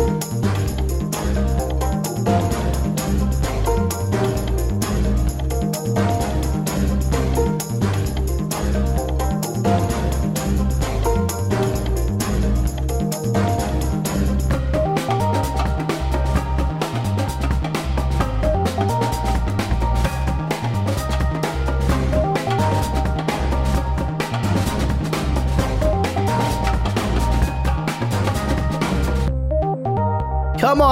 Come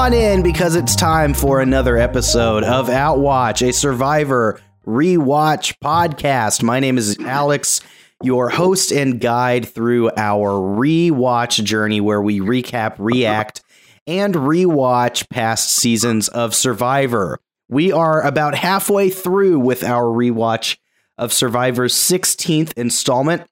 on in because it's time for another episode of Outwatch, a Survivor rewatch podcast. My name is Alex, your host and guide through our rewatch journey where we recap, react, and rewatch past seasons of Survivor. We are about halfway through with our rewatch of Survivor's 16th installment,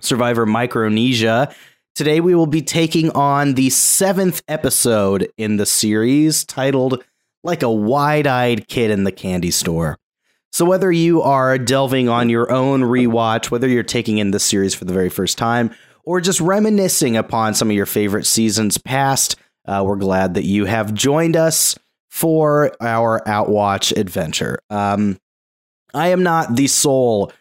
Survivor Micronesia. Today, we will be taking on the seventh episode in the series titled Like a Wide Eyed Kid in the Candy Store. So, whether you are delving on your own rewatch, whether you're taking in this series for the very first time, or just reminiscing upon some of your favorite seasons past, uh, we're glad that you have joined us for our Outwatch adventure. Um, I am not the sole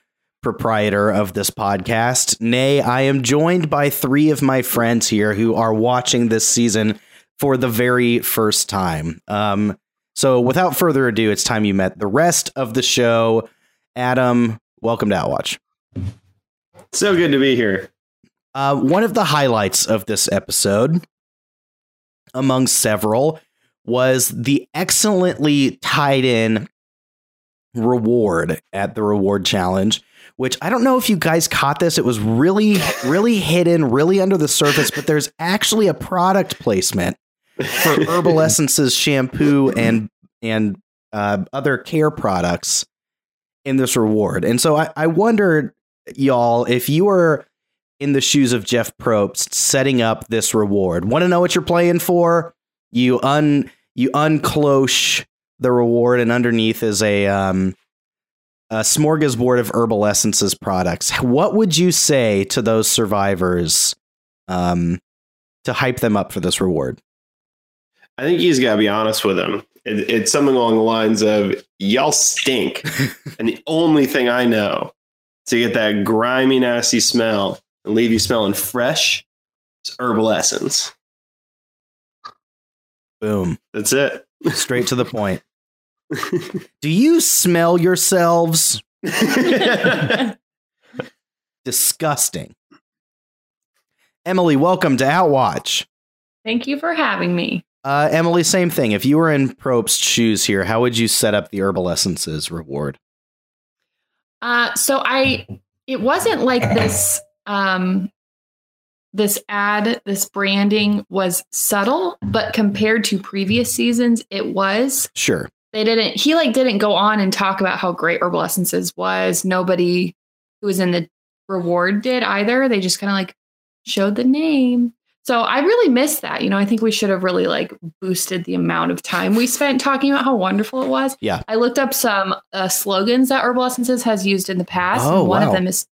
proprietor of this podcast. Nay, I am joined by three of my friends here who are watching this season for the very first time. Um, so without further ado, it's time you met the rest of the show. Adam, welcome to Outwatch. So good to be here. Uh, one of the highlights of this episode, among several, was the excellently tied in reward at the reward challenge which I don't know if you guys caught this. It was really, really hidden, really under the surface, but there's actually a product placement for Herbal Essences shampoo and and uh, other care products in this reward. And so I, I wondered, y'all, if you were in the shoes of Jeff Probst setting up this reward, want to know what you're playing for? You un you uncloche the reward, and underneath is a um a smorgasbord of herbal essences products. What would you say to those survivors um, to hype them up for this reward? I think he's got to be honest with them. It, it's something along the lines of "Y'all stink," and the only thing I know to get that grimy, nasty smell and leave you smelling fresh is herbal essence. Boom. That's it. Straight to the point. Do you smell yourselves? Disgusting. Emily, welcome to Outwatch. Thank you for having me. Uh, Emily, same thing. If you were in Probst's shoes here, how would you set up the herbal essences reward? Uh, so I, it wasn't like this. Um, this ad, this branding was subtle, but compared to previous seasons, it was Sure. They didn't he like didn't go on and talk about how great herbal essences was. Nobody who was in the reward did either. They just kind of like showed the name. So i really missed that you know i think we should have really like boosted the amount of time we spent talking about how wonderful it was. Yeah. i looked up some uh, slogans that herbal essences has used in the past Oh, and one wow. of them is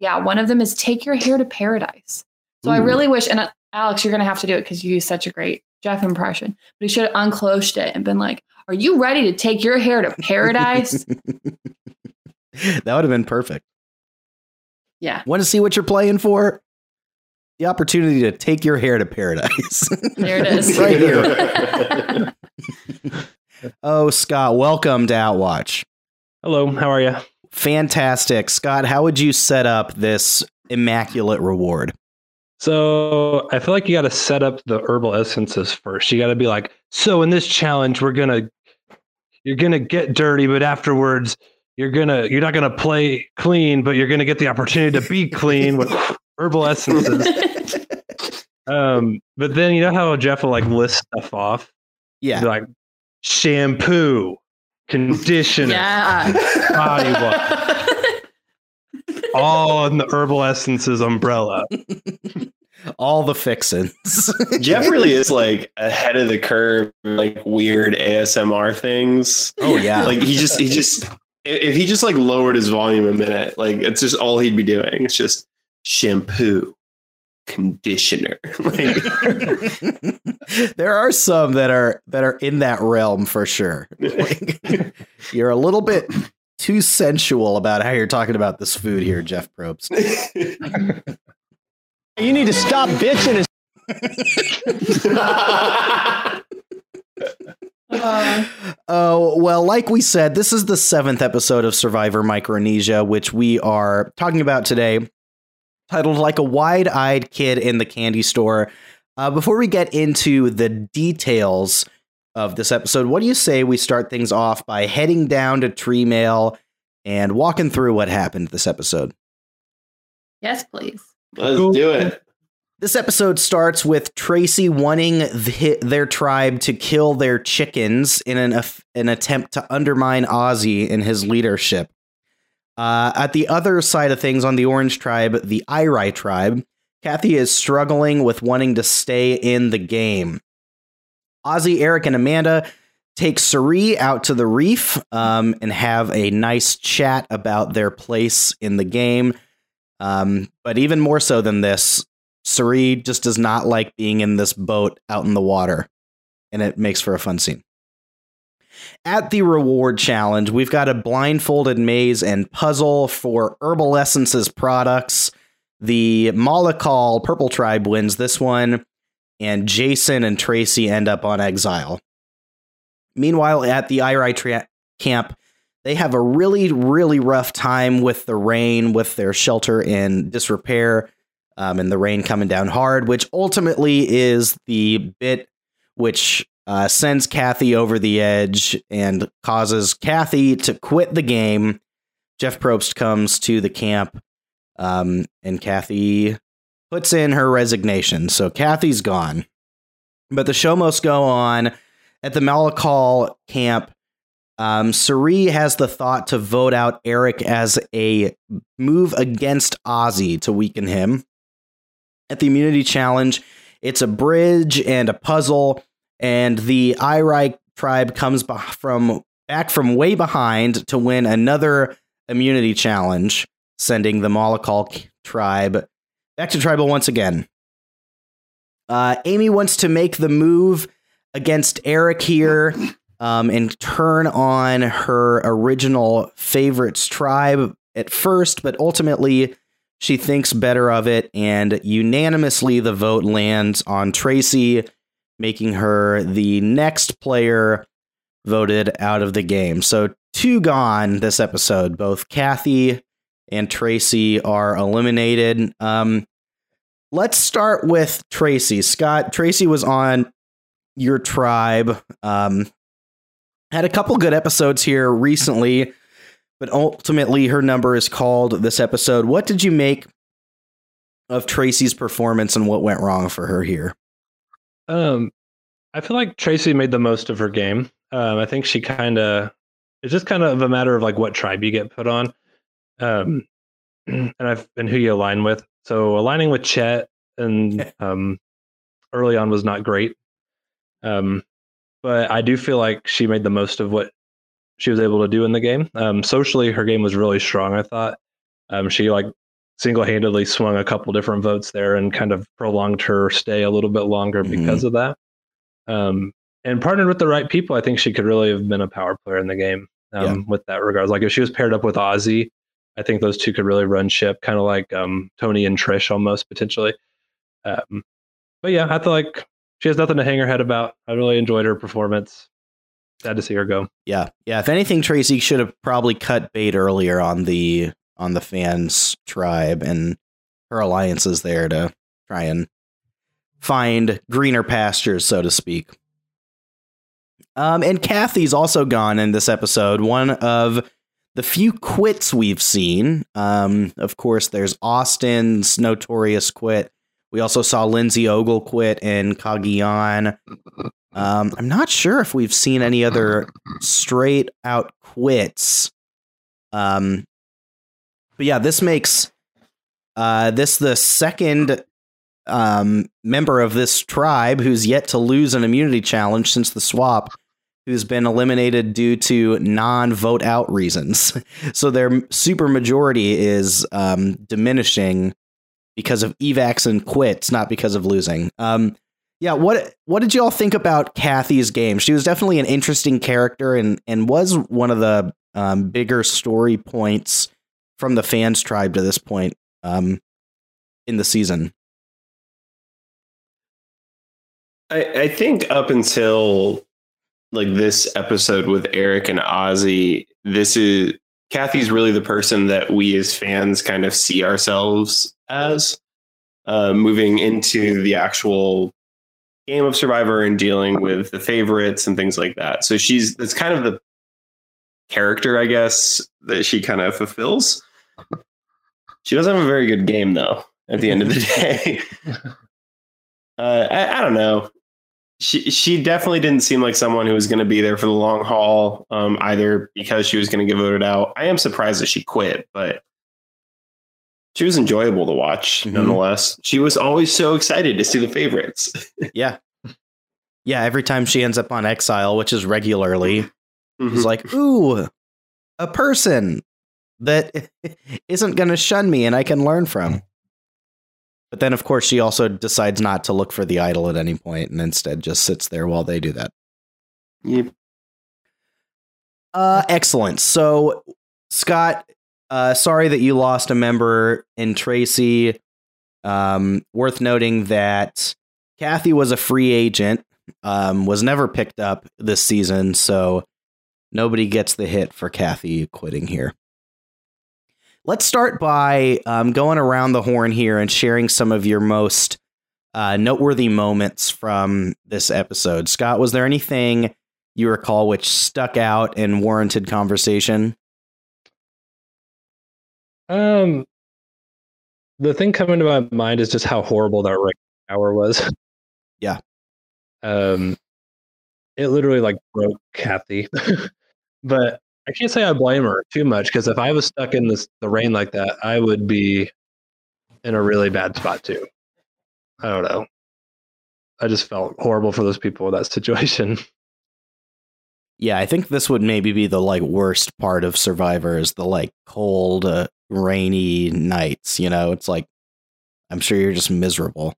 yeah one of them is take your hair to paradise. So i really wish and uh, alex you're gonna have to do it because you use such a great jeff impression but he should have unclosed it and been like are you ready to take your hair to paradise? that would have been perfect. yeah, Want to see what you're playing for? The opportunity to take your hair to paradise. there it is. right here. oh, Scott, welcome to Outwatch. Hello, how are you? Fantastic. Scott, how would you set up this immaculate reward? So I feel like you got to set up the herbal essences first. You got to be like, so in this challenge, we're gonna, you're gonna get dirty, but afterwards, you're gonna, you're not gonna play clean, but you're gonna get the opportunity to be clean with herbal essences. Um, but then you know how Jeff will like list stuff off, Yeah. Like shampoo, conditioner, yeah. body wash, all in the herbal essences umbrella. All the fixins. Jeff really is like ahead of the curve, like weird ASMR things. oh, yeah. Like he just, he just, if he just like lowered his volume a minute, like it's just all he'd be doing. It's just shampoo, conditioner. like, there are some that are that are in that realm for sure. Like, you're a little bit too sensual about how you're talking about this food here, Jeff Probst. You need to stop bitching and Oh, well, like we said, this is the seventh episode of Survivor Micronesia, which we are talking about today, titled Like a Wide Eyed Kid in the Candy Store. Uh, before we get into the details of this episode, what do you say we start things off by heading down to Tree Mail and walking through what happened this episode? Yes, please. Let's do it. This episode starts with Tracy wanting the, their tribe to kill their chickens in an, an attempt to undermine Ozzy in his leadership. Uh, at the other side of things, on the Orange tribe, the Airai tribe, Kathy is struggling with wanting to stay in the game. Ozzy, Eric, and Amanda take Cirie out to the reef um, and have a nice chat about their place in the game. Um, but even more so than this, Cirie just does not like being in this boat out in the water, and it makes for a fun scene. At the reward challenge, we've got a blindfolded maze and puzzle for Herbal Essences products. The Malakal Purple Tribe wins this one, and Jason and Tracy end up on exile. Meanwhile, at the Airai tra- camp, they have a really, really rough time with the rain, with their shelter in disrepair um, and the rain coming down hard, which ultimately is the bit which uh, sends Kathy over the edge and causes Kathy to quit the game. Jeff Probst comes to the camp, um, and Kathy puts in her resignation. So Kathy's gone. But the show must go on. At the Malakal camp, um, Cirie has the thought to vote out Eric as a move against Ozzy to weaken him at the immunity challenge. It's a bridge and a puzzle, and the Airai tribe comes from back from way behind to win another immunity challenge, sending the Malakal tribe back to tribal once again. Uh, Amy wants to make the move against Eric here um, and turn on her original favorites tribe at first, but ultimately she thinks better of it, and unanimously the vote lands on Tracy, making her the next player voted out of the game. So, two gone this episode. Both Kathy and Tracy are eliminated. Um, let's start with Tracy. Scott, Tracy was on your tribe. Um, had a couple good episodes here recently but ultimately her number is called this episode. What did you make of Tracy's performance and what went wrong for her here? Um, I feel like Tracy made the most of her game. Um, I think she kind of it's just kind of a matter of like what tribe you get put on, um, and I've and who you align with. So aligning with Chet and um, early on was not great. Um, but I do feel like she made the most of what she was able to do in the game. Um, socially, her game was really strong. I thought um, she like single handedly swung a couple different votes there and kind of prolonged her stay a little bit longer mm-hmm. because of that. Um, and partnered with the right people, I think she could really have been a power player in the game. Um, yeah. With that regards, like if she was paired up with Ozzy, I think those two could really run ship, kind of like um, Tony and Trish almost potentially. Um, but yeah, I feel like she has nothing to hang her head about. I really enjoyed her performance sad to see her go. Yeah, yeah. If anything, Tracy should have probably cut bait earlier on the on the fans tribe and her alliances there to try and find greener pastures, so to speak. Um, and Kathy's also gone in this episode. One of the few quits we've seen. Um, of course, there's Osten's notorious quit. We also saw Lindsey Ogle quit in Cagayan. Um, I'm not sure if we've seen any other straight out quits. Um, but yeah, this makes uh, this the second um, member of this tribe who's yet to lose an immunity challenge since the swap, who's been eliminated due to non-vote out reasons. so their super majority is um, diminishing because of evacs and quits, not because of losing. Um, yeah, what what did you all think about Kathy's game? She was definitely an interesting character and and was one of the um, bigger story points from the fans tribe to this point um, in the season. I, I think up until like this episode with Eric and Ozzy, this is Kathy's really the person that we as fans kind of see ourselves as. Uh, moving into the actual game of Survivor and dealing with the favorites and things like that. So she's that's kind of the character, I guess, that she kind of fulfills. She doesn't have a very good game though. At the end of the day, uh, I, I don't know she she definitely didn't seem like someone who was going to be there for the long haul, um, either because she was going to get voted out. I am surprised that she quit, but she was enjoyable to watch Mhm. nonetheless. She was always so excited to see the favorites. Yeah. Yeah, every time she ends up on exile, which is regularly, Mhm. He's like, ooh, a person that isn't going to shun me and I can learn from. But then, of course, she also decides not to look for the idol at any point and instead just sits there while they do that. Yep. Uh, excellent. So, Scott, uh, sorry that you lost a member in Tracy. Um, worth noting that Kathy was a free agent, um, was never picked up this season, so nobody gets the hit for Kathy quitting here. Let's start by um, going around the horn here and sharing some of your most uh, noteworthy moments from this episode. Scott, was there anything you recall which stuck out and warranted conversation? Um, the thing coming to my mind is just how horrible that ring hour was. Yeah. Um, it literally like broke Kathy, but I can't say I blame her too much because if I was stuck in this the rain like that, I would be in a really bad spot too. I don't know. I just felt horrible for those people in that situation. Yeah, I think this would maybe be the like worst part of Survivor is the like cold, uh, rainy nights. You know, it's like I'm sure you're just miserable.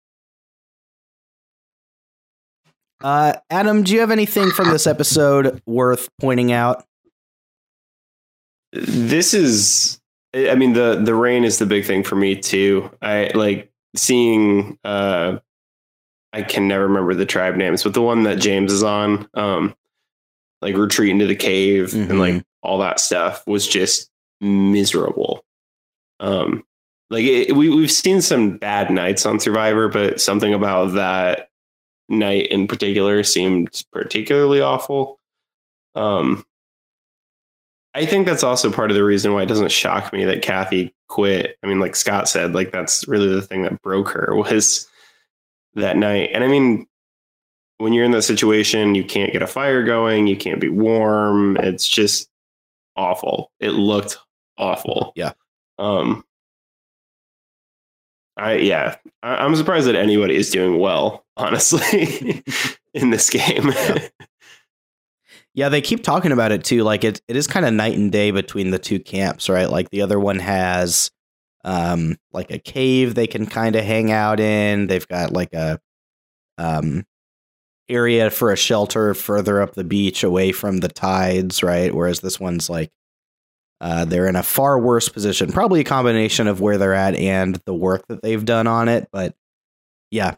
Uh, Adam, do you have anything from this episode worth pointing out? this is i mean the the rain is the big thing for me too i like seeing uh i can never remember the tribe names but the one that james is on um like retreat into the cave Mhm. and like all that stuff was just miserable um like it, we, we've seen some bad nights on survivor but something about that night in particular seemed particularly awful um I think that's also part of the reason why it doesn't shock me that Kathy quit. I mean, like Scott said, like that's really the thing that broke her was that night. And I mean, when you're in that situation, you can't get a fire going, you can't be warm. It's just awful. It looked awful. Yeah. Um I yeah, I, I'm surprised that anybody is doing well, honestly, in this game. Yeah. Yeah, they keep talking about it too. Like it, it is kind of night and day between the two camps, right? Like the other one has um like a cave they can kind of hang out in. They've got like a um area for a shelter further up the beach away from the tides, right? Whereas this one's like uh they're in a far worse position. Probably a combination of where they're at and the work that they've done on it, but yeah.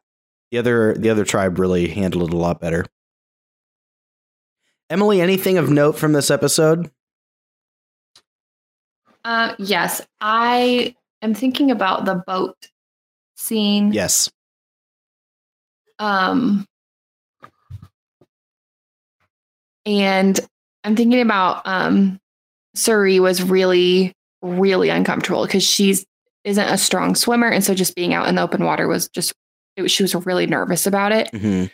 The other the other tribe really handled it a lot better. Emily, anything of note from this episode? Uh, yes, I am thinking about the boat scene. Yes. Um, and I'm thinking about um, Cirie was really, really uncomfortable because she's isn't a strong swimmer, and so just being out in the open water was just it, was- she was really nervous about it. hmm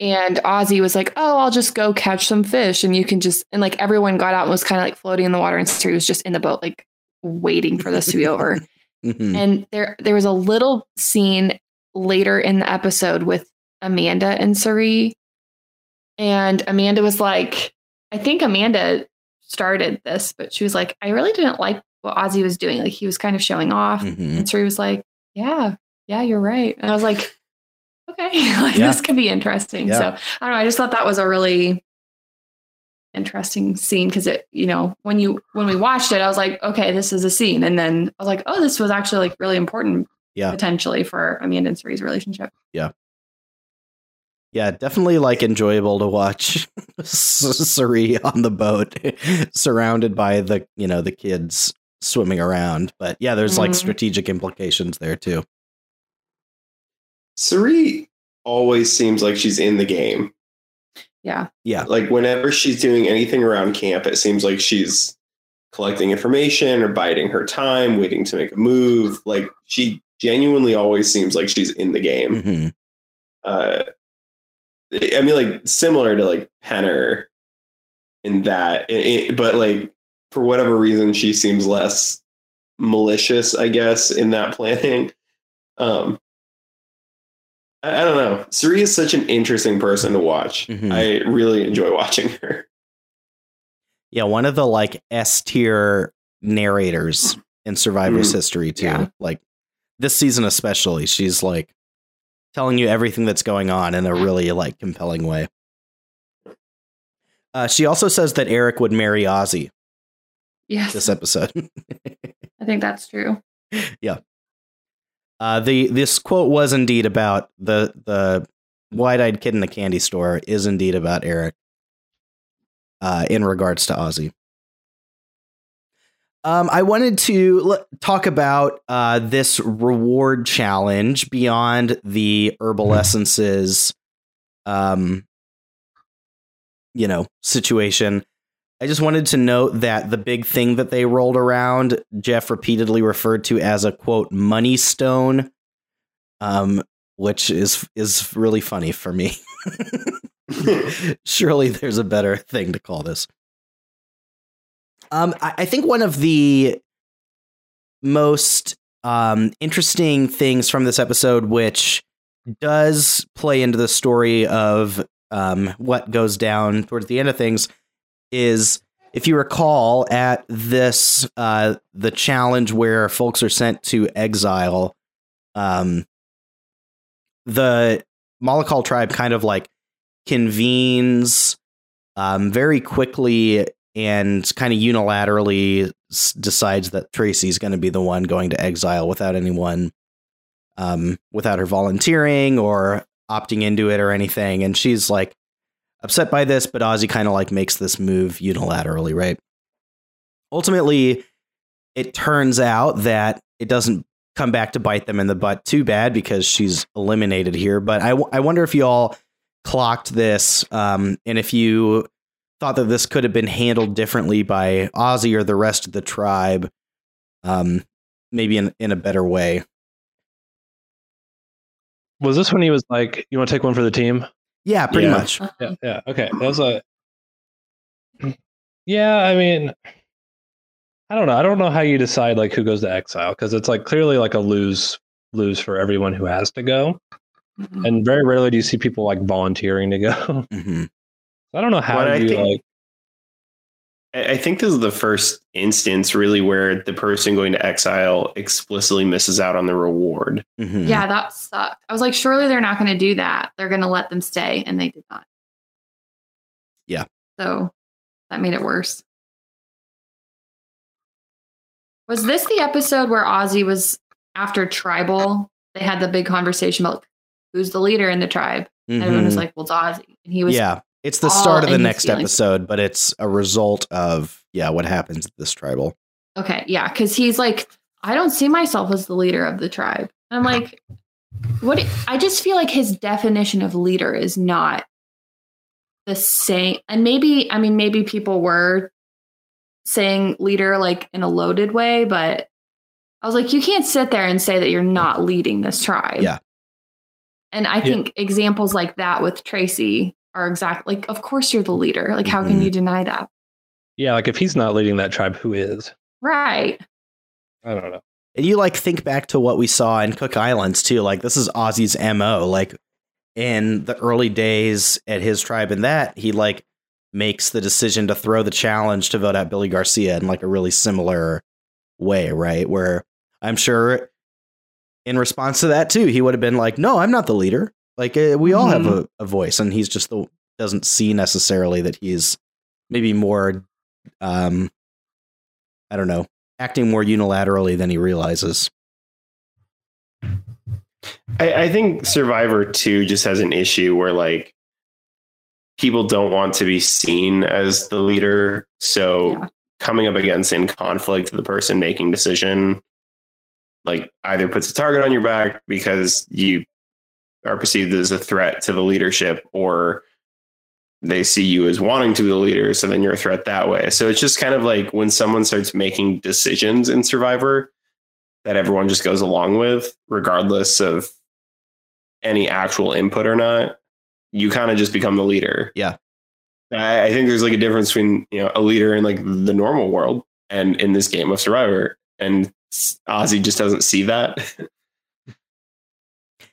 And Ozzy was like, "Oh, I'll just go catch some fish, and you can just." And like everyone got out and was kind of like floating in the water, and Cirie was just in the boat, like waiting for this to be over. hmm And there there was a little scene later in the episode with Amanda and Cirie. And Amanda was like, I think Amanda started this, but she was like, I really didn't like what Ozzy was doing. Like he was kind of showing off. hmm And Cirie was like, yeah, yeah, you're right. And I was like, okay, like Yeah. this could be interesting. Yeah. So I don't know. I just thought that was a really interesting scene because it, you know, when you when we watched it, I was like, okay, this is a scene, and then I was like, oh, this was actually like really important, Yeah. potentially for Amanda and Cirie's relationship. Yeah, definitely like enjoyable to watch Cirie on the boat, surrounded by the you know the kids swimming around. But yeah, there's like Mhm. strategic implications there too. Cirie always seems like she's in the game. Yeah, Yeah, Like whenever she's doing anything around camp, it seems like she's collecting information or biding her time, waiting to make a move. Like she genuinely always seems like she's in the game. hmm Uh, I mean, like similar to like Penner in that, it- it- but like for whatever reason, she seems less malicious, I guess, in that planning. Um, I, I don't know. Cirie is such an interesting person to watch. Mhm. I really enjoy watching her. yeah, one of the like S tier narrators in Survivor's Mhm. history too. Yeah. Like this season especially, she's like telling you everything that's going on in a really like compelling way. Uh, she also says that Eric would marry Ozzy yes, this episode. I think that's true. Yeah. Uh, the this quote was indeed about the the wide eyed kid in the candy store is indeed about Eric. Uh, in regards to Ozzy. Um, I wanted to l- talk about uh, this reward challenge beyond the herbal essences, um, you know, situation. I just wanted to note that the big thing that they rolled around, Jeff repeatedly referred to as a quote money stone, um, which is is really funny for me. Surely there's a better thing to call this. Um, I, I think one of the most um, interesting things from this episode, which does play into the story of um, what goes down towards the end of things, is if you recall at this uh, the challenge where folks are sent to exile, um, the Malakal tribe kind of like convenes um, very quickly and kind of unilaterally s- decides that Tracy's going to be the one going to exile without anyone, um, without her volunteering or opting into it or anything. And she's like upset by this, but Ozzy kind of like makes this move unilaterally, right? Ultimately, it turns out that it doesn't come back to bite them in the butt too bad because she's eliminated here. But I, w- I wonder if you all clocked this um, and if you thought that this could have been handled differently by Ozzy or the rest of the tribe, um, maybe in, in a better way. Was this when he was like, "You want to take one for the team"? Yeah, pretty Yeah. much. Yeah, yeah. Okay, that was a. Yeah, I mean, I don't know. I don't know how you decide like who goes to exile because it's like clearly like a lose lose for everyone who has to go, Mhm. and very rarely do you see people like volunteering to go. hmm I don't know how What I you think- like. I I think this is the first instance, really, where the person going to exile explicitly misses out on the reward. hmm Yeah, that sucked. I was like, surely they're not going to do that. They're going to let them stay, and they did not. Yeah. So that made it worse. Was this the episode where Ozzy was after tribal? They had the big conversation about who's the leader in the tribe. And everyone was Mhm. like, well, it's Ozzy. And he was, yeah, it's the oh, start of the next feelings. episode, but it's a result of yeah what happens at this tribal. okay, yeah. Cause he's like, I don't see myself as the leader of the tribe. I'm like, what? I just feel like his definition of leader is not the same. And maybe, I mean, maybe people were saying leader like in a loaded way, but I was like, you can't sit there and say that you're not leading this tribe. Yeah. And I think examples like that with Tracy are exactly like, of course you're the leader. Like, how can Mhm. you deny that? Yeah, like if he's not leading that tribe, who is? Right. I don't know. And you like think back to what we saw in Cook Islands too. Like this is Ozzy's mo. Like in the early days at his tribe, and that he like makes the decision to throw the challenge to vote out Billy Garcia in like a really similar way, right? Where I'm sure in response to that too, he would have been like, "No, I'm not the leader. Like uh, we all have Mhm. a, a voice, and he's just the doesn't see necessarily that he's maybe more, um, I don't know, acting more unilaterally than he realizes." I, I think Survivor 2 just has an issue where like people don't want to be seen as the leader. So Yeah. coming up against in conflict the person making decision like either puts a target on your back because you are perceived as a threat to the leadership or they see you as wanting to be the leader so then you're a threat that way. So it's just kind of like when someone starts making decisions in survivor that everyone just goes along with regardless of any actual input or not you kind of just become the leader. Yeah. I, I think there's like a difference between you know a leader in like the normal world and in this game of survivor and ozzy just doesn't see that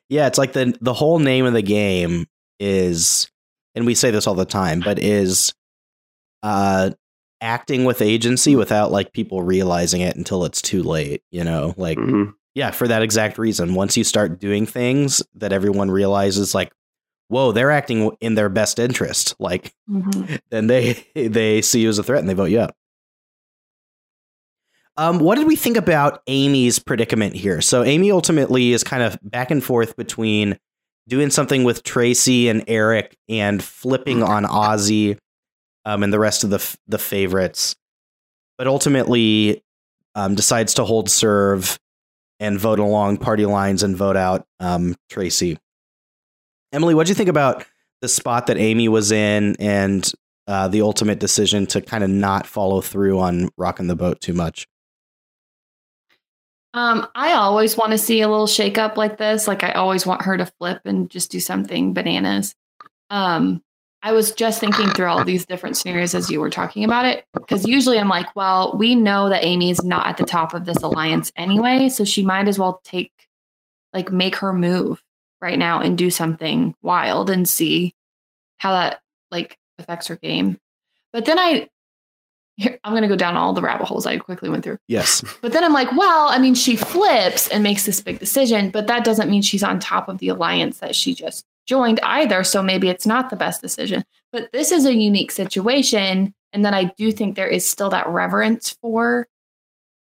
Yeah, it's like the the whole name of the game is, and we say this all the time, but is, uh, acting with agency without like people realizing it until it's too late. You know, like Mhm. yeah, for that exact reason. Once you start doing things that everyone realizes, like, whoa, they're acting in their best interest. Like, Mhm. then they they see you as a threat and they vote you out. Um, what did we think about Amy's predicament here? So Amy ultimately is kind of back and forth between doing something with Tracy and Eric and flipping on Ozzy um, and the rest of the the favorites, but ultimately um, decides to hold serve and vote along party lines and vote out um, Tracy. Emily, what do you think about the spot that Amy was in and uh, the ultimate decision to kind of not follow through on rocking the boat too much? Um, I always want to see a little shakeup like this. Like I always want her to flip and just do something bananas. Um, I was just thinking through all these different scenarios as you were talking about it, because usually I'm like, well, we know that Amy is not at the top of this alliance anyway, so she might as well take, like, make her move right now and do something wild and see how that like affects her game. But then I, here, I'm gonna go down all the rabbit holes I quickly went through. Yes. But then I'm like, well, I mean, she flips and makes this big decision, but that doesn't mean she's on top of the alliance that she just joined either. So maybe it's not the best decision. But this is a unique situation. And then I do think there is still that reverence for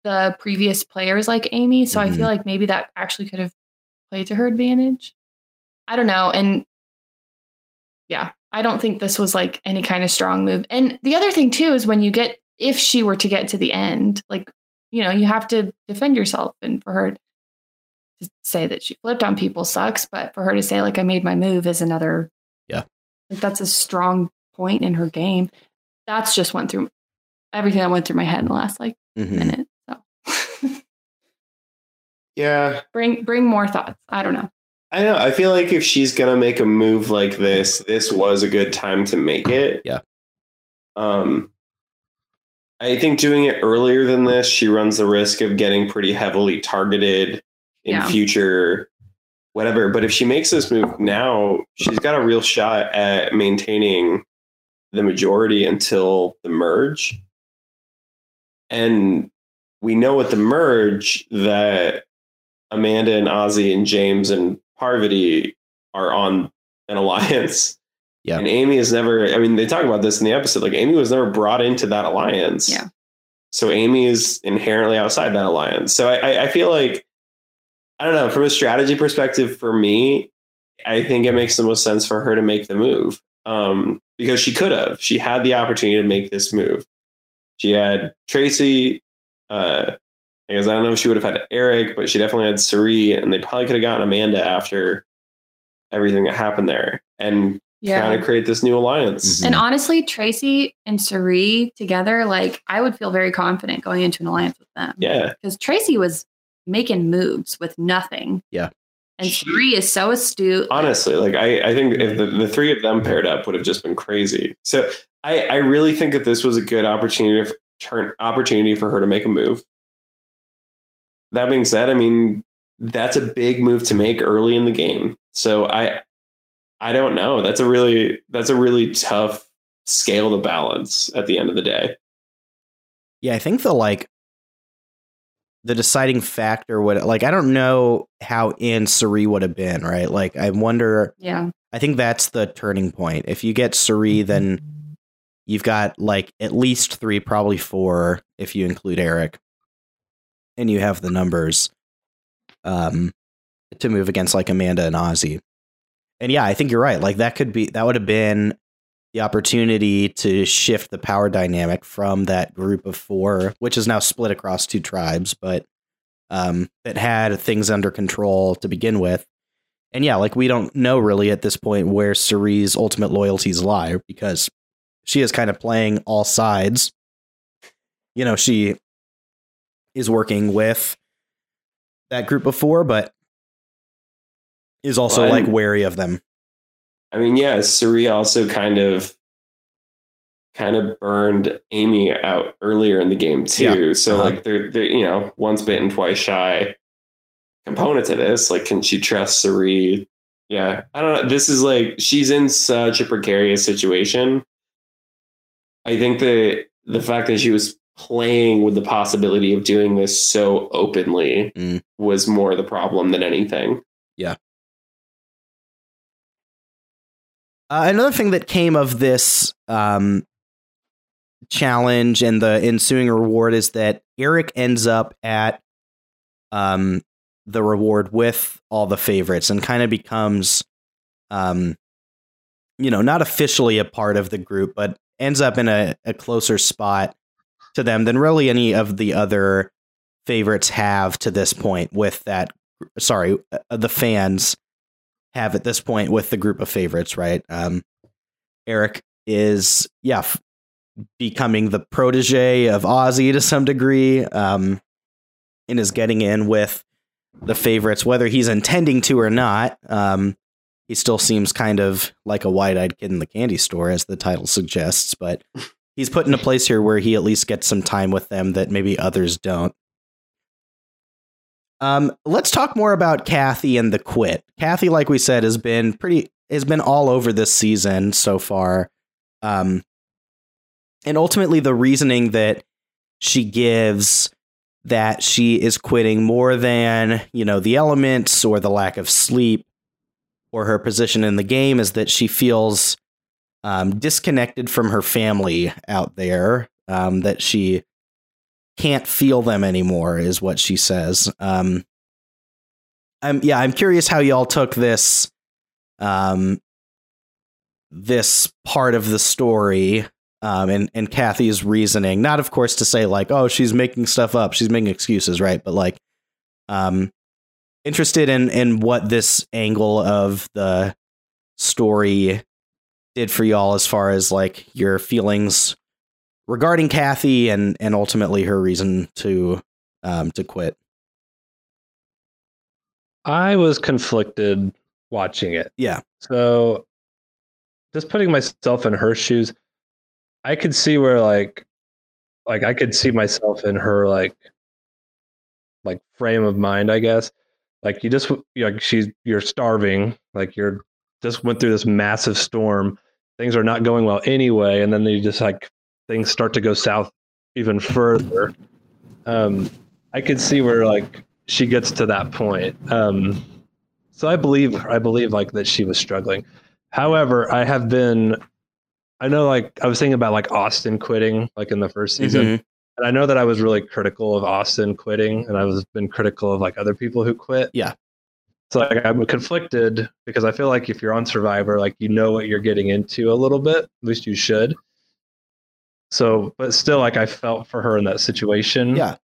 the previous players like Amy. So I Mhm. feel like maybe that actually could have played to her advantage. I don't know. And yeah, I don't think this was like any kind of strong move. And the other thing too is when you get, if she were to get to the end, like, you know, you have to defend yourself. And for her to say that she flipped on people sucks, but for her to say, like, I made my move is another, Yeah. like, that's a strong point in her game. That's just went through everything that went through my head in the last like Mhm. minute. So yeah bring, bring more thoughts. I don't know. I know. I feel like if she's gonna make a move like this, this was a good time to make it. Yeah. Um, I think doing it earlier than this, she runs the risk of getting pretty heavily targeted in Yeah. future, whatever. But if she makes this move now, she's got a real shot at maintaining the majority until the merge. And we know with the merge that Amanda and Ozzy and James and Parvati are on an alliance. Yeah. And Amy is never, I mean, they talk about this in the episode. Like, Amy was never brought into that alliance. Yeah. So Amy is inherently outside that alliance. So I, I, I feel like, I don't know, from a strategy perspective, for me, I think it makes the most sense for her to make the move um, because she could have. She had the opportunity to make this move. She had Tracy. Uh, I guess I don't know if she would have had Eric, but she definitely had Cirie, and they probably could have gotten Amanda after everything that happened there and kind of create this new alliance. Mhm. And honestly, Tracy and Cirie together, like I would feel very confident going into an alliance with them. Yeah, Because Tracy was making moves with nothing. Yeah. And She- Cirie is so astute. honestly, like I, I think if the, the three of them paired up would have just been crazy. So I, I really think that this was a good opportunity for, turn opportunity for her to make a move. That being said, I mean that's a big move to make early in the game. So I I don't know. That's a really that's a really tough scale to balance at the end of the day. Yeah, I think the like the deciding factor would like I don't know how in Cirie would have been, right? Like I wonder Yeah. I think that's the turning point. If you get Cirie, then mm-hmm. you've got like at least three, probably four, if you include Eric, and you have the numbers um, to move against like Amanda and Ozzy. And yeah, I think you're right. Like that could be that would have been the opportunity to shift the power dynamic from that group of four, which is now split across two tribes, but um, that had things under control to begin with. And yeah, like we don't know really at this point where Cirie's ultimate loyalties lie because she is kind of playing all sides. You know, she is working with that group before, but is also Well, like wary of them. I mean, yeah, Cirie also kind of kind of burned Amy out earlier in the game too. Yeah. So Uh-huh. like they're they're you know, once bitten, twice shy component to this. Like, can she trust Cirie? Yeah. I don't know. This is like she's in such a precarious situation. I think that the fact that she was playing with the possibility of doing this so openly Mm. was more the problem than anything. Yeah. Uh, another thing that came of this um, challenge and the ensuing reward is that Eric ends up at um, the reward with all the favorites and kind of becomes, um, you know, not officially a part of the group, but ends up in a, a closer spot to them than really any of the other favorites have to this point with that. Sorry, uh, the fans have at this point with the group of favorites, right? Um, Eric is, yeah, f- becoming the protege of Ozzy to some degree, um, and is getting in with the favorites, whether he's intending to or not. Um, he still seems kind of like a wide-eyed kid in the candy store, as the title suggests, but he's put in a place here where he at least gets some time with them that maybe others don't. Um, let's talk more about Kathy and the quit. Kathy, like we said, has been pretty has been all over this season so far. Um, and ultimately the reasoning that she gives that she is quitting more than, you know, the elements or the lack of sleep or her position in the game is that she feels um, disconnected from her family out there, um, that she can't feel them anymore is what she says. Um I'm yeah, I'm curious how y'all took this um this part of the story um and and Kathy's reasoning. Not of course to say like, oh, she's making stuff up, she's making excuses, right? But like um interested in in what this angle of the story did for y'all as far as like your feelings regarding Kathy and and ultimately her reason to um to quit. I was conflicted watching it. Yeah. So just putting myself in her shoes, I could see where like like I could see myself in her like like frame of mind, I guess. Like you just you like she's you're starving, like you're just went through this massive storm. Things are not going well anyway, and then they just like things start to go south even further. Um I could see where like she gets to that point. Um so I believe I believe like that she was struggling. However, I have been I know like I was thinking about like Austin quitting like in the first season. Mhm. And I know that I was really critical of Austin quitting and I was been critical of like other people who quit. Yeah. So like I'm conflicted because I feel like if you're on Survivor, like you know what you're getting into a little bit. At least you should. So, but still, like I felt for her in that situation. Yeah.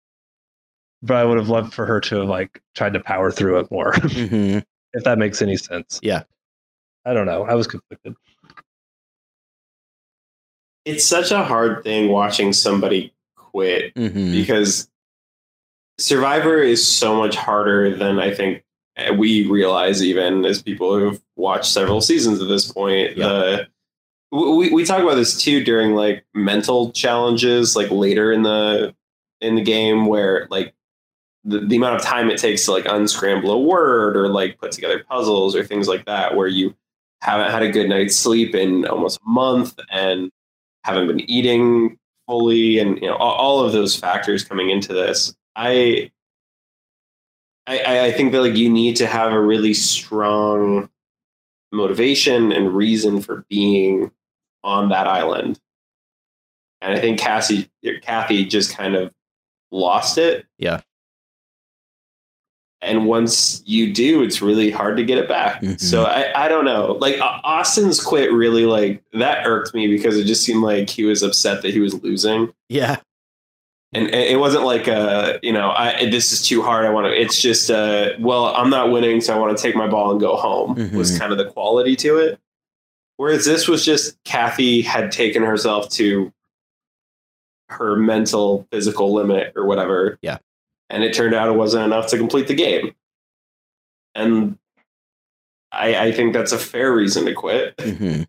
But I would have loved for her to have like tried to power through it more, Mhm. if that makes any sense. Yeah. I don't know. I was conflicted. It's such a hard thing watching somebody quit Mhm. because Survivor is so much harder than I think we realize, even as people who've watched several seasons at this point. Yeah. The we, we talk about this too during like mental challenges, like later in the in the game, where like the, the amount of time it takes to like unscramble a word or like put together puzzles or things like that, where you haven't had a good night's sleep in almost a month and haven't been eating fully, and you know all, all of those factors coming into this. I I, I, think that like you need to have a really strong motivation and reason for being on that island. And I think Cassie Kathy just kind of lost it. Yeah. And once you do, it's really hard to get it back. Mhm. So I, I don't know. Like Austin's quit really like that irked me because it just seemed like he was upset that he was losing Yeah. And it wasn't like uh you know I this is too hard I want to it's just uh well I'm not winning so I want to take my ball and go home was Mhm. kind of the quality to it whereas this was just Kathy had taken herself to her mental physical limit or whatever Yeah. and it turned out it wasn't enough to complete the game and I I think that's a fair reason to quit hmm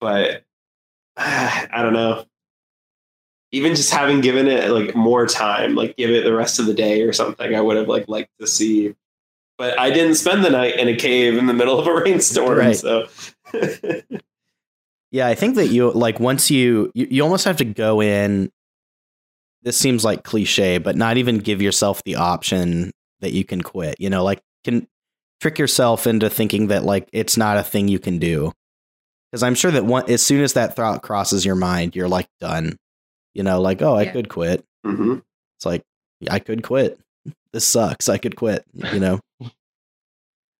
but I don't know. Even just having given it like more time, like give it the rest of the day or something, I would have like liked to see. But I didn't spend the night in a cave in the middle of a rainstorm, Right. so Yeah, I think that you like once you, you you almost have to go in. This seems like cliche, but not even give yourself the option that you can quit. You know, like can trick yourself into thinking that like it's not a thing you can do. Because I'm sure that one, as soon as that thought crosses your mind, you're like done. You know, like oh, I Yeah. could quit. Mhm. It's like I could quit. This sucks. I could quit. You know.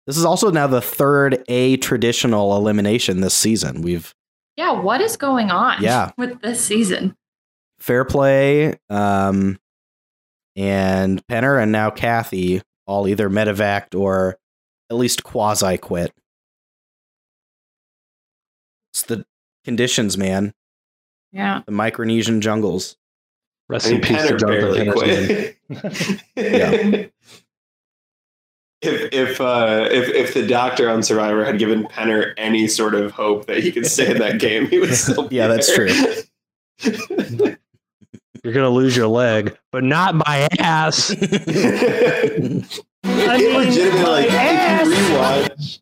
this is also now the third A traditional elimination this season. We've Yeah, what is going on Yeah. with this season? Fairplay, um, and Penner, and now Kathy all either medevaced or at least quasi quit. It's the conditions, man. Yeah. The Micronesian jungles. Rest I mean, in peace to Penner Jonathan barely Henderson. quit. If if uh, if if the doctor on Survivor had given Penner any sort of hope that he could stay in that game, he would still. Be Yeah, that's true. You're gonna lose your leg, but not my ass. I it mean, legitimately like my if you rewatch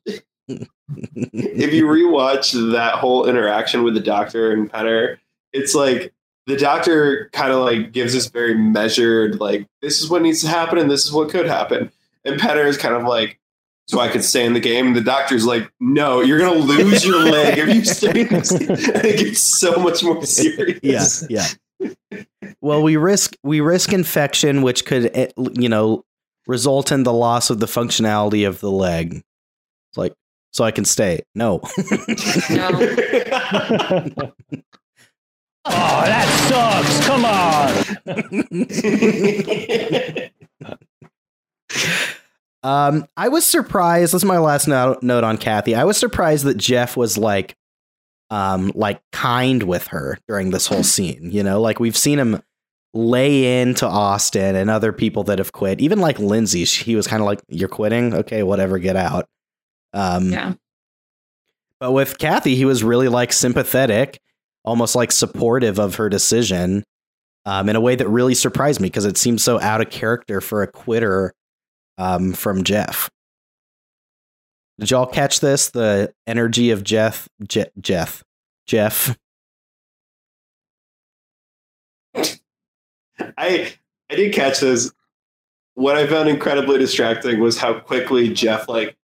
if you rewatch that whole interaction with the doctor and Penner, it's like the doctor kind of like gives this very measured like this is what needs to happen and this is what could happen, and Penner is kind of like. So I could stay in the game. And the doctor's like, "No, you're gonna lose your leg if you stay in this." And it gets so much more serious. yeah, yeah. Well, we risk we risk infection, which could eh, you know result in the loss of the functionality of the leg. It's like so I can stay. No. No. Oh, that sucks. Come on. Um, I was surprised. This is my last note, note on Kathy. I was surprised that Jeff was like, um, like kind with her during this whole scene. You know, like we've seen him lay into Osten and other people that have quit. Even like Lindsey, she, he was kind of like, "You're quitting? Okay, whatever, get out." Um, Yeah. but with Kathy, he was really like sympathetic, almost like supportive of her decision, um, in a way that really surprised me because it seemed so out of character for a quitter um, from Jeff. Did y'all catch this? The energy of Jeff, Je- Jeff, Jeff. I I did catch this. What I found incredibly distracting was how quickly Jeff like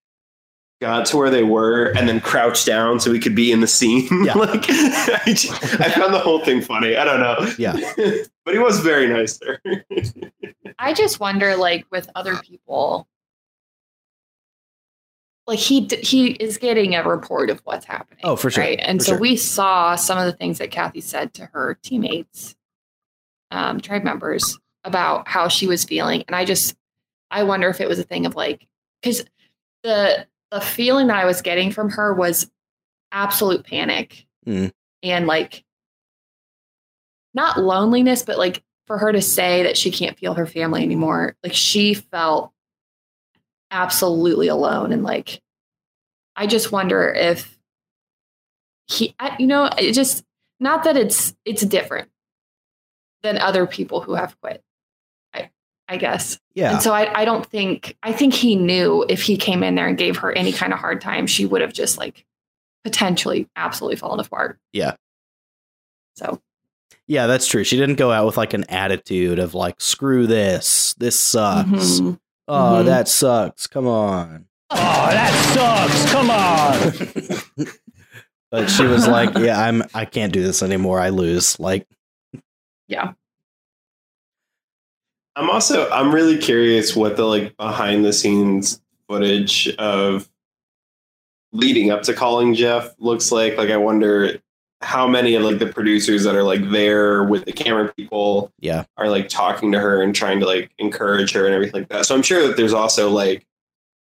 got to where they were and then crouched down so he could be in the scene. Yeah. like I, just- I found the whole thing funny. I don't know. Yeah. but he was very nice there. I just wonder, like, with other people, like he he is getting a report of what's happening. Oh, for sure, right? And for so sure. we saw some of the things that Kathy said to her teammates, um, tribe members, about how she was feeling, and I just I wonder if it was a thing of like because the the feeling that I was getting from her was absolute panic Mm. and like not loneliness, but like for her to say that she can't feel her family anymore, like she felt absolutely alone. And like, I just wonder if he, I, you know, it just not that it's it's different than other people who have quit. I I guess. Yeah. And so I, I don't think I think he knew if he came in there and gave her any kind of hard time, she would have just like potentially absolutely fallen apart. Yeah. So Yeah, that's true. She didn't go out with like an attitude of like, screw this, this sucks. mhm. Oh, Mhm. that sucks. Come on. Oh, that sucks. Come on. But she was like, "Yeah, I'm. I can't do this anymore. I lose." Like, Yeah. I'm also I'm really curious what the like behind the scenes footage of leading up to calling Jeff looks like. Like I wonder how many of like the producers that are like there with the camera people Yeah. are like talking to her and trying to like encourage her and everything like that. So I'm sure that there's also like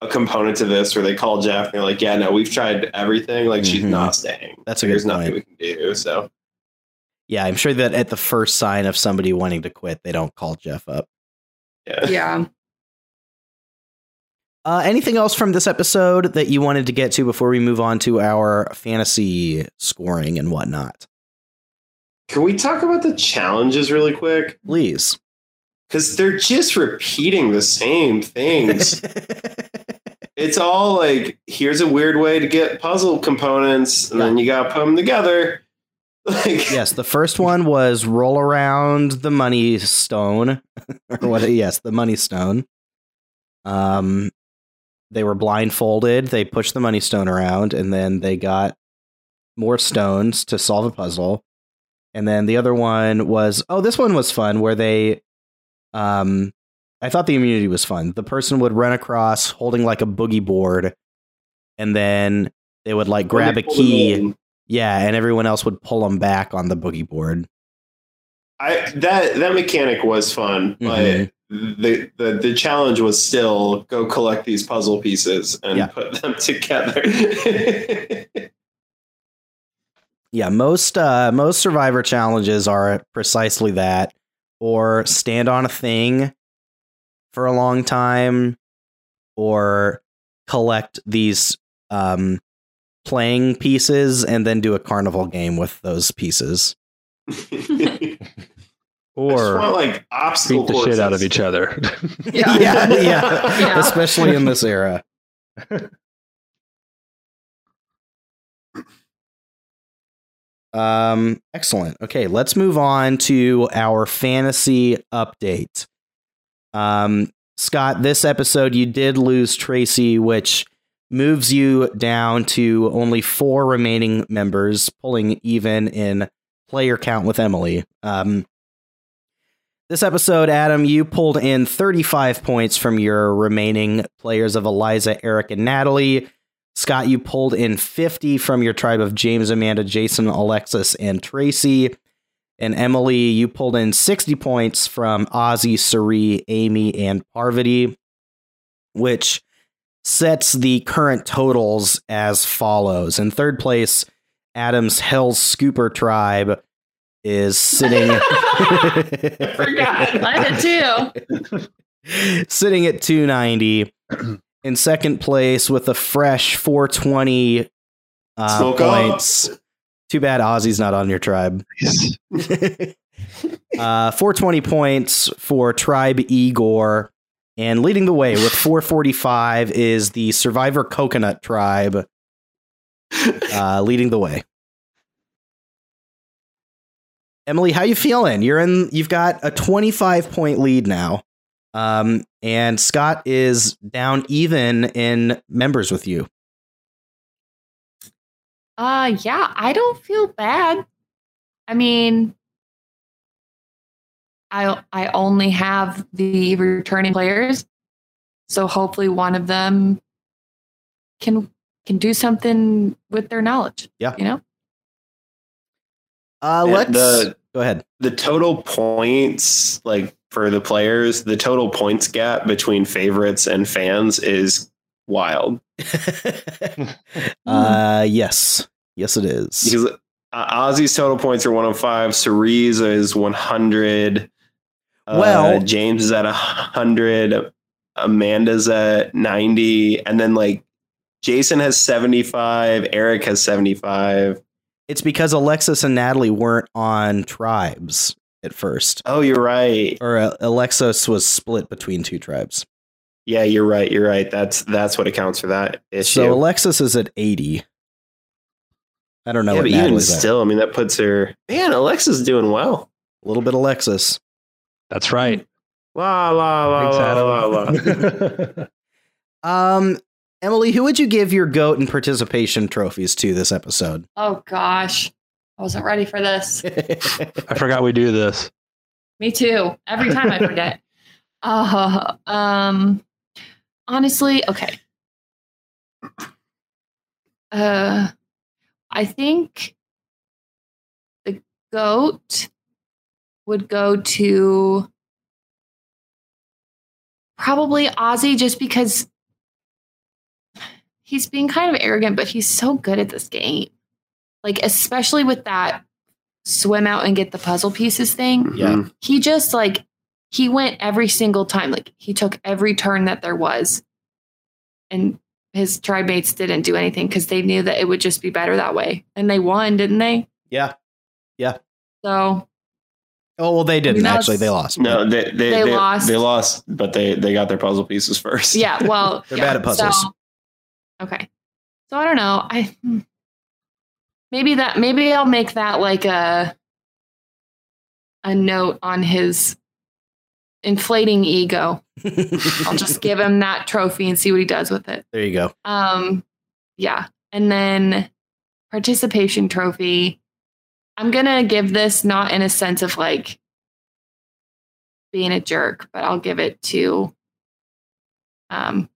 a component to this where they call Jeff and they're like, Yeah, no, we've tried everything, like she's Mhm. not staying. That's a There's good nothing point. we can do. So yeah, I'm sure that at the first sign of somebody wanting to quit, they don't call Jeff up. Yeah. Yeah. Uh, anything else from this episode that you wanted to get to before we move on to our fantasy scoring and whatnot? Can we talk about the challenges really quick? Please. Because they're just repeating the same things. it's all like here's a weird way to get puzzle components and then you gotta put them together like yes, the first one was roll around the money stone, or what? Yes, the money stone. Um, they were blindfolded. They pushed the money stone around, and then they got more stones to solve a puzzle. And then the other one was oh, this one was fun where they, um, I thought the immunity was fun. The person would run across holding like a boogie board, and then they would like grab a key. Yeah, and everyone else would pull them back on the boogie board. I that that mechanic was fun, Mhm. but the, the the challenge was still go collect these puzzle pieces and Yeah. put them together. Yeah, most uh, most survivor challenges are precisely that, or stand on a thing for a long time, or collect these um, playing pieces and then do a carnival game with those pieces. I just Or want like obstacle beat the shit out of each other. Yeah. yeah, yeah, Yeah. especially in this era. Um, excellent. Okay, let's move on to our fantasy update. Um, Scott, this episode you did lose Tracy, which moves you down to only four remaining members, pulling even in player count with Emily. Um, this episode, Adam, you pulled in 35 points from your remaining players of Eliza, Erik, and Natalie. Scott, you pulled in 50 from your tribe of James, Amanda, Jason, Alexis, and Tracy. And Emily, you pulled in 60 points from Ozzy, Cirie, Amy, and Parvati, which sets the current totals as follows. In third place, Adam's Hell's Scooper tribe is sitting. I forgot. I did too. sitting at 290 in second place with a fresh 420 uh, Smoke up. points too bad ozzy's not on your tribe uh, 420 points for tribe igor and leading the way with 445 is the survivor coconut tribe uh, leading the way emily how you feeling you're in you've got a 25 point lead now um, and Scott is down even in members with you. Uh yeah, I don't feel bad. I mean I I only have the returning players. So hopefully one of them can can do something with their knowledge. Yeah. You know? Uh, let's the- go ahead. the total points like for the players the total points gap between favorites and fans is wild uh, yes, yes, it is. because uh, ozzy's total points are 105 Cirie's is 100 uh, Well- james is at a 100 amanda's at 90 and then like jason has 75 erik has 75 It's because Alexis and Natalie weren't on tribes at first, oh you're right or uh, Alexis was split between two tribes. yeah you're right you're right that's that's what accounts for that issue So Alexis is at eighty. I don't know yeah, but even Natalie's at. still, I mean, that puts her. Man, Alexa's doing well. A little bit Alexis. That's right. La la la Thanks, la la Adam. la. Um, Emily, who would you give your goat and participation trophies to this episode? Oh gosh. I wasn't ready for this. I forgot we do this. Me too. Every time I forget. uh, um, honestly, okay. Uh, I think the goat would go to probably Ozzy just because he's being kind of arrogant, but he's so good at this game. Like, especially with that swim out and get the puzzle pieces thing Yeah. Mm-hmm. he just like he went every single time like he took every turn that there was and his tribe mates didn't do anything because they knew that it would just be better that way and they won didn't they yeah. Yeah. So Oh well, they didn't That's- actually. They lost. No, they they, They they, lost. They lost, but they they got their puzzle pieces first. yeah well They're yeah, bad at puzzles. so- okay so i don't know i hmm. maybe that maybe i'll make that like a a note on his inflating ego i'll just give him that trophy and see what he does with it there you go. Um, yeah. And then participation trophy. I'm gonna give this not in a sense of like being a jerk, but I'll give it to um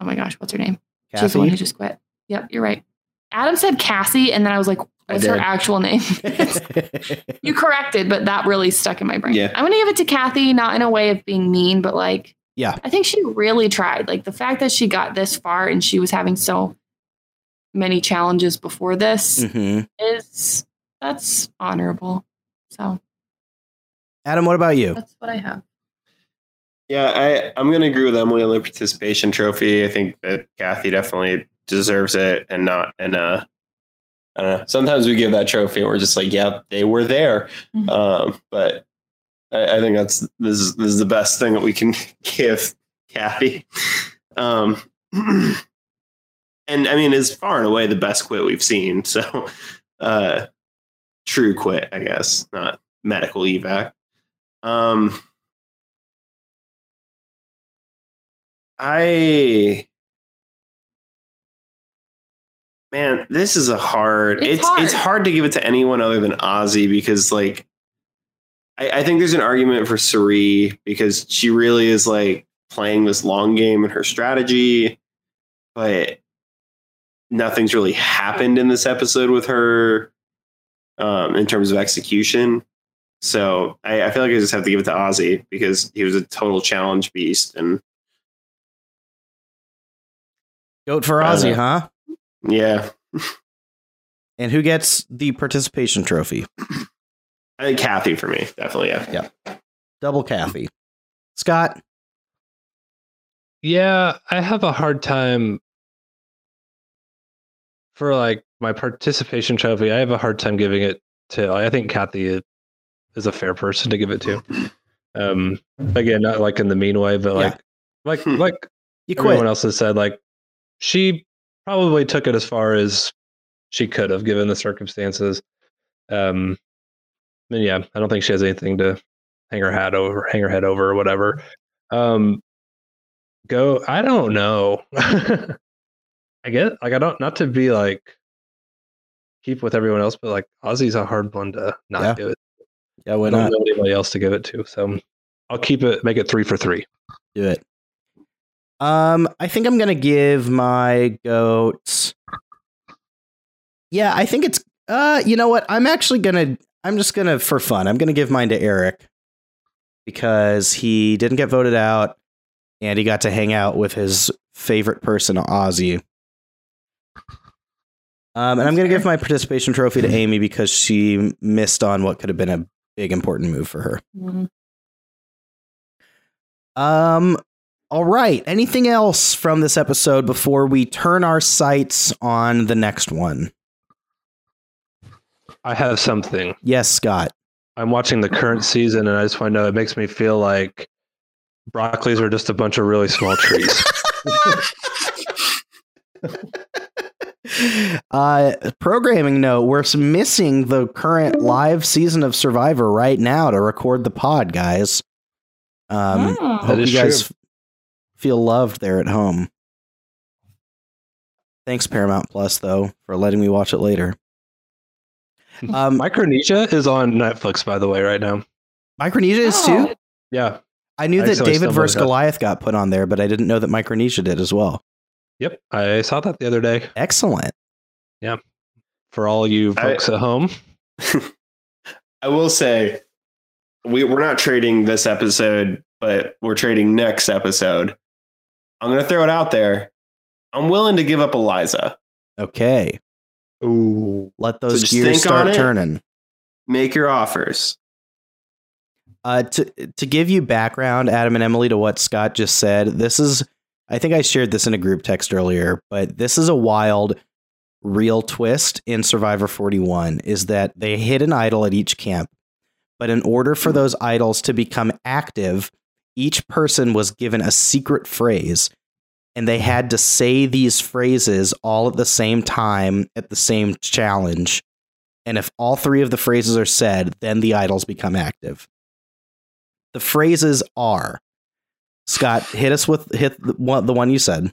Oh my gosh, what's her name? She's the one who just quit. Yep, you're right. Adam said Cassie, and then I was like, what's her actual name? you corrected, but that really stuck in my brain. Yeah. I'm gonna give it to Kathy, not in a way of being mean, but like Yeah. I think she really tried. Like the fact that she got this far and she was having so many challenges before this Mhm. is that's honorable. So Adam, what about you? that's what I have. Yeah, I, I'm going to agree with Emily on the participation trophy. I think that Kathy definitely deserves it and not, and, uh, I don't know. Sometimes we give that trophy and we're just like, yeah, they were there. Mhm. Um, but I, I think that's, this is, this is the best thing that we can give Kathy. Um, and I mean, it's far and away the best quit we've seen. So, uh, true quit, I guess, not medical evac. Um, I man, this is a hard. It's It's it's hard. hard. to give it to anyone other than Ozzy because like I, I think there's an argument for Cirie because she really is like playing this long game in her strategy, but nothing's really happened in this episode with her um, in terms of execution. So I, I feel like I just have to give it to Ozzy because he was a total challenge beast and Goat for Ozzy, huh? yeah, And who gets the participation trophy? I think Kathy for me definitely Yeah. yeah. Double Kathy. Scott. Yeah, I have a hard time for like my participation trophy. I have a hard time giving it to. I think Kathy is, a fair person to give it to. Um, again, not like in the mean way, but Yeah. like, like, Hmm. like You everyone quit. else has said, like she probably took it as far as she could have given the circumstances. Um, and yeah, I don't think she has anything to hang her hat over, hang her head over, or whatever. Um, go. I don't know. I get like I don't not to be like keep with everyone else, but like Ozzy's a hard one to not Yeah. give it. Yeah, I don't not? know anybody else to give it to, so I'll keep it. Make it three for three. Do it. Um, I think I'm gonna give my goats. Yeah, I think it's uh you know what? I'm actually gonna I'm just gonna for fun, I'm gonna give mine to Erik because he didn't get voted out and he got to hang out with his favorite person, Ozzy. Um, and I'm gonna give my participation trophy to Amy because she missed on what could have been a big important move for her. Mhm. Um, all right. Anything else from this episode before we turn our sights on the next one? I have something. Yes, Scott. I'm watching the current season, and I just want to know. It makes me feel like broccolis are just a bunch of really small trees. uh, programming note: We're missing the current live season of Survivor right now to record the pod, guys. Um, Oh. hope That you guys true. feel loved there at home. Thanks, Paramount Plus, though, for letting me watch it later. Um, Micronesia is on Netflix, by the way, right now. Micronesia is Oh. too. Yeah. I knew I that David stumbled vs. across- Goliath got put on there, but I didn't know that Micronesia did as well. Yep. I saw that the other day. Excellent. Yeah, for all you I- folks at home. I will say, we we're not trading this episode, but we're trading next episode. I'm gonna throw it out there. I'm willing to give up Eliza. Okay, Ooh. let those just gears start it. turning. Make your offers. Uh, to to give you background, Adam and Emily, to what Scott just said, this is I think I shared this in a group text earlier, but this is a wild, real twist in Survivor 41 is that they hit an idol at each camp, but in order for those idols to become active, each person was given a secret phrase, and they had to say these phrases all at the same time at the same challenge. And if all three of the phrases are said, then the idols become active. The phrases are Scott, hit us with hit the one, the one you said.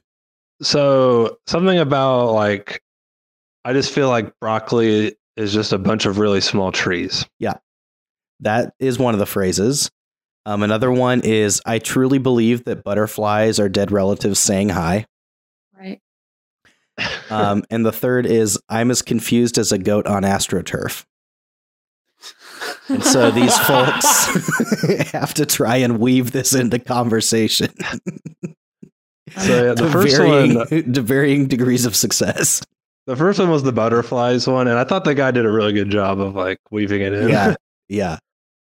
So something about like I just feel like broccoli is just a bunch of really small trees. Yeah, that is one of the phrases. Um, another one is I truly believe that butterflies are dead relatives saying hi. Right. Um, and the third is I'm as confused as a goat on AstroTurf. And so these folks have to try and weave this into conversation. So yeah, the to first varying, one to varying degrees of success. the first one was the butterflies one, and I thought the guy did a really good job of like weaving it in. Yeah, yeah.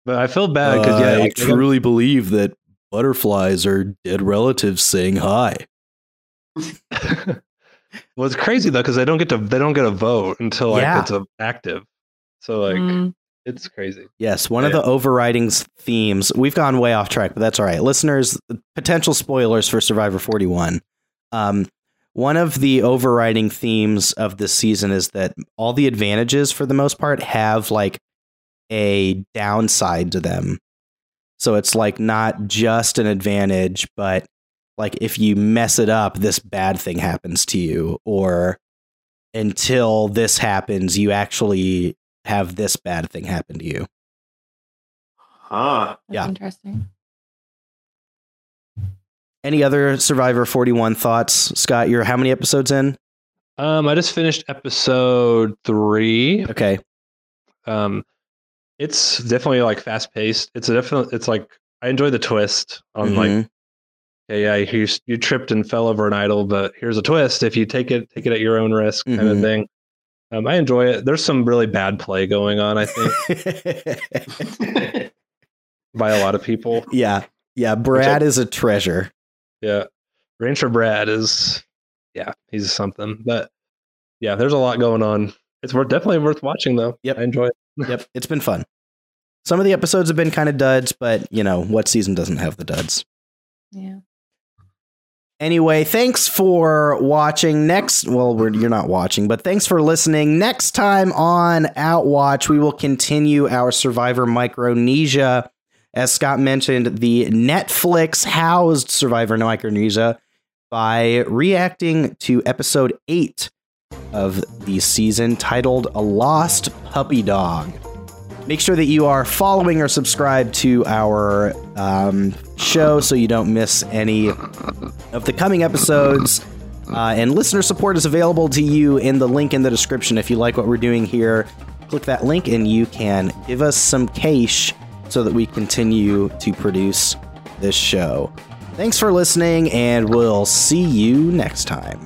but I feel bad because yeah, I like, truly believe that butterflies are dead relatives saying hi. well, it's crazy though because they don't get to they don't get a vote until like Yeah. it's active. So like Mm. It's crazy. Yes, one of the overriding themes. We've gone way off track, but that's all right. Listeners, potential spoilers for Survivor 41. Um, one of the overriding themes of this season is that all the advantages, for the most part, have like a downside to them. So it's like not just an advantage, but like if you mess it up, this bad thing happens to you, or until this happens, you actually have this bad thing happen to you. Huh. That's Yeah. interesting. Any other Survivor 41 thoughts? Scott, you're how many episodes in? Um, I just finished episode three. Okay. Um, it's definitely like fast paced. It's a definite. It's like I enjoy the twist on like Mhm. yeah, yeah, you you tripped and fell over an idol, but here's a twist. If you take it, take it at your own risk, kind Mhm. of thing. Um, I enjoy it. There's some really bad play going on, I think, by a lot of people. yeah. Yeah. Brad is a treasure. Yeah, Rancher Brad is, yeah, he's something. But yeah, there's a lot going on. It's worth definitely worth watching though. Yep. I enjoy it. Yep. It's been fun. Some of the episodes have been kind of duds, but you know, what season doesn't have the duds? Yeah. Anyway, thanks for watching. Next, well, you're not watching, but thanks for listening. Next time on Outwatch, we will continue our Survivor Micronesia. As Scott mentioned, the Netflix housed Survivor Micronesia by reacting to episode eight of the season titled A Lost Puppy Dog. Make sure that you are following or subscribed to our um, show so you don't miss any of the coming episodes. Uh, and listener support is available to you in the link in the description. If you like what we're doing here, click that link and you can give us some cash so that we continue to produce this show. Thanks for listening, and we'll see you next time.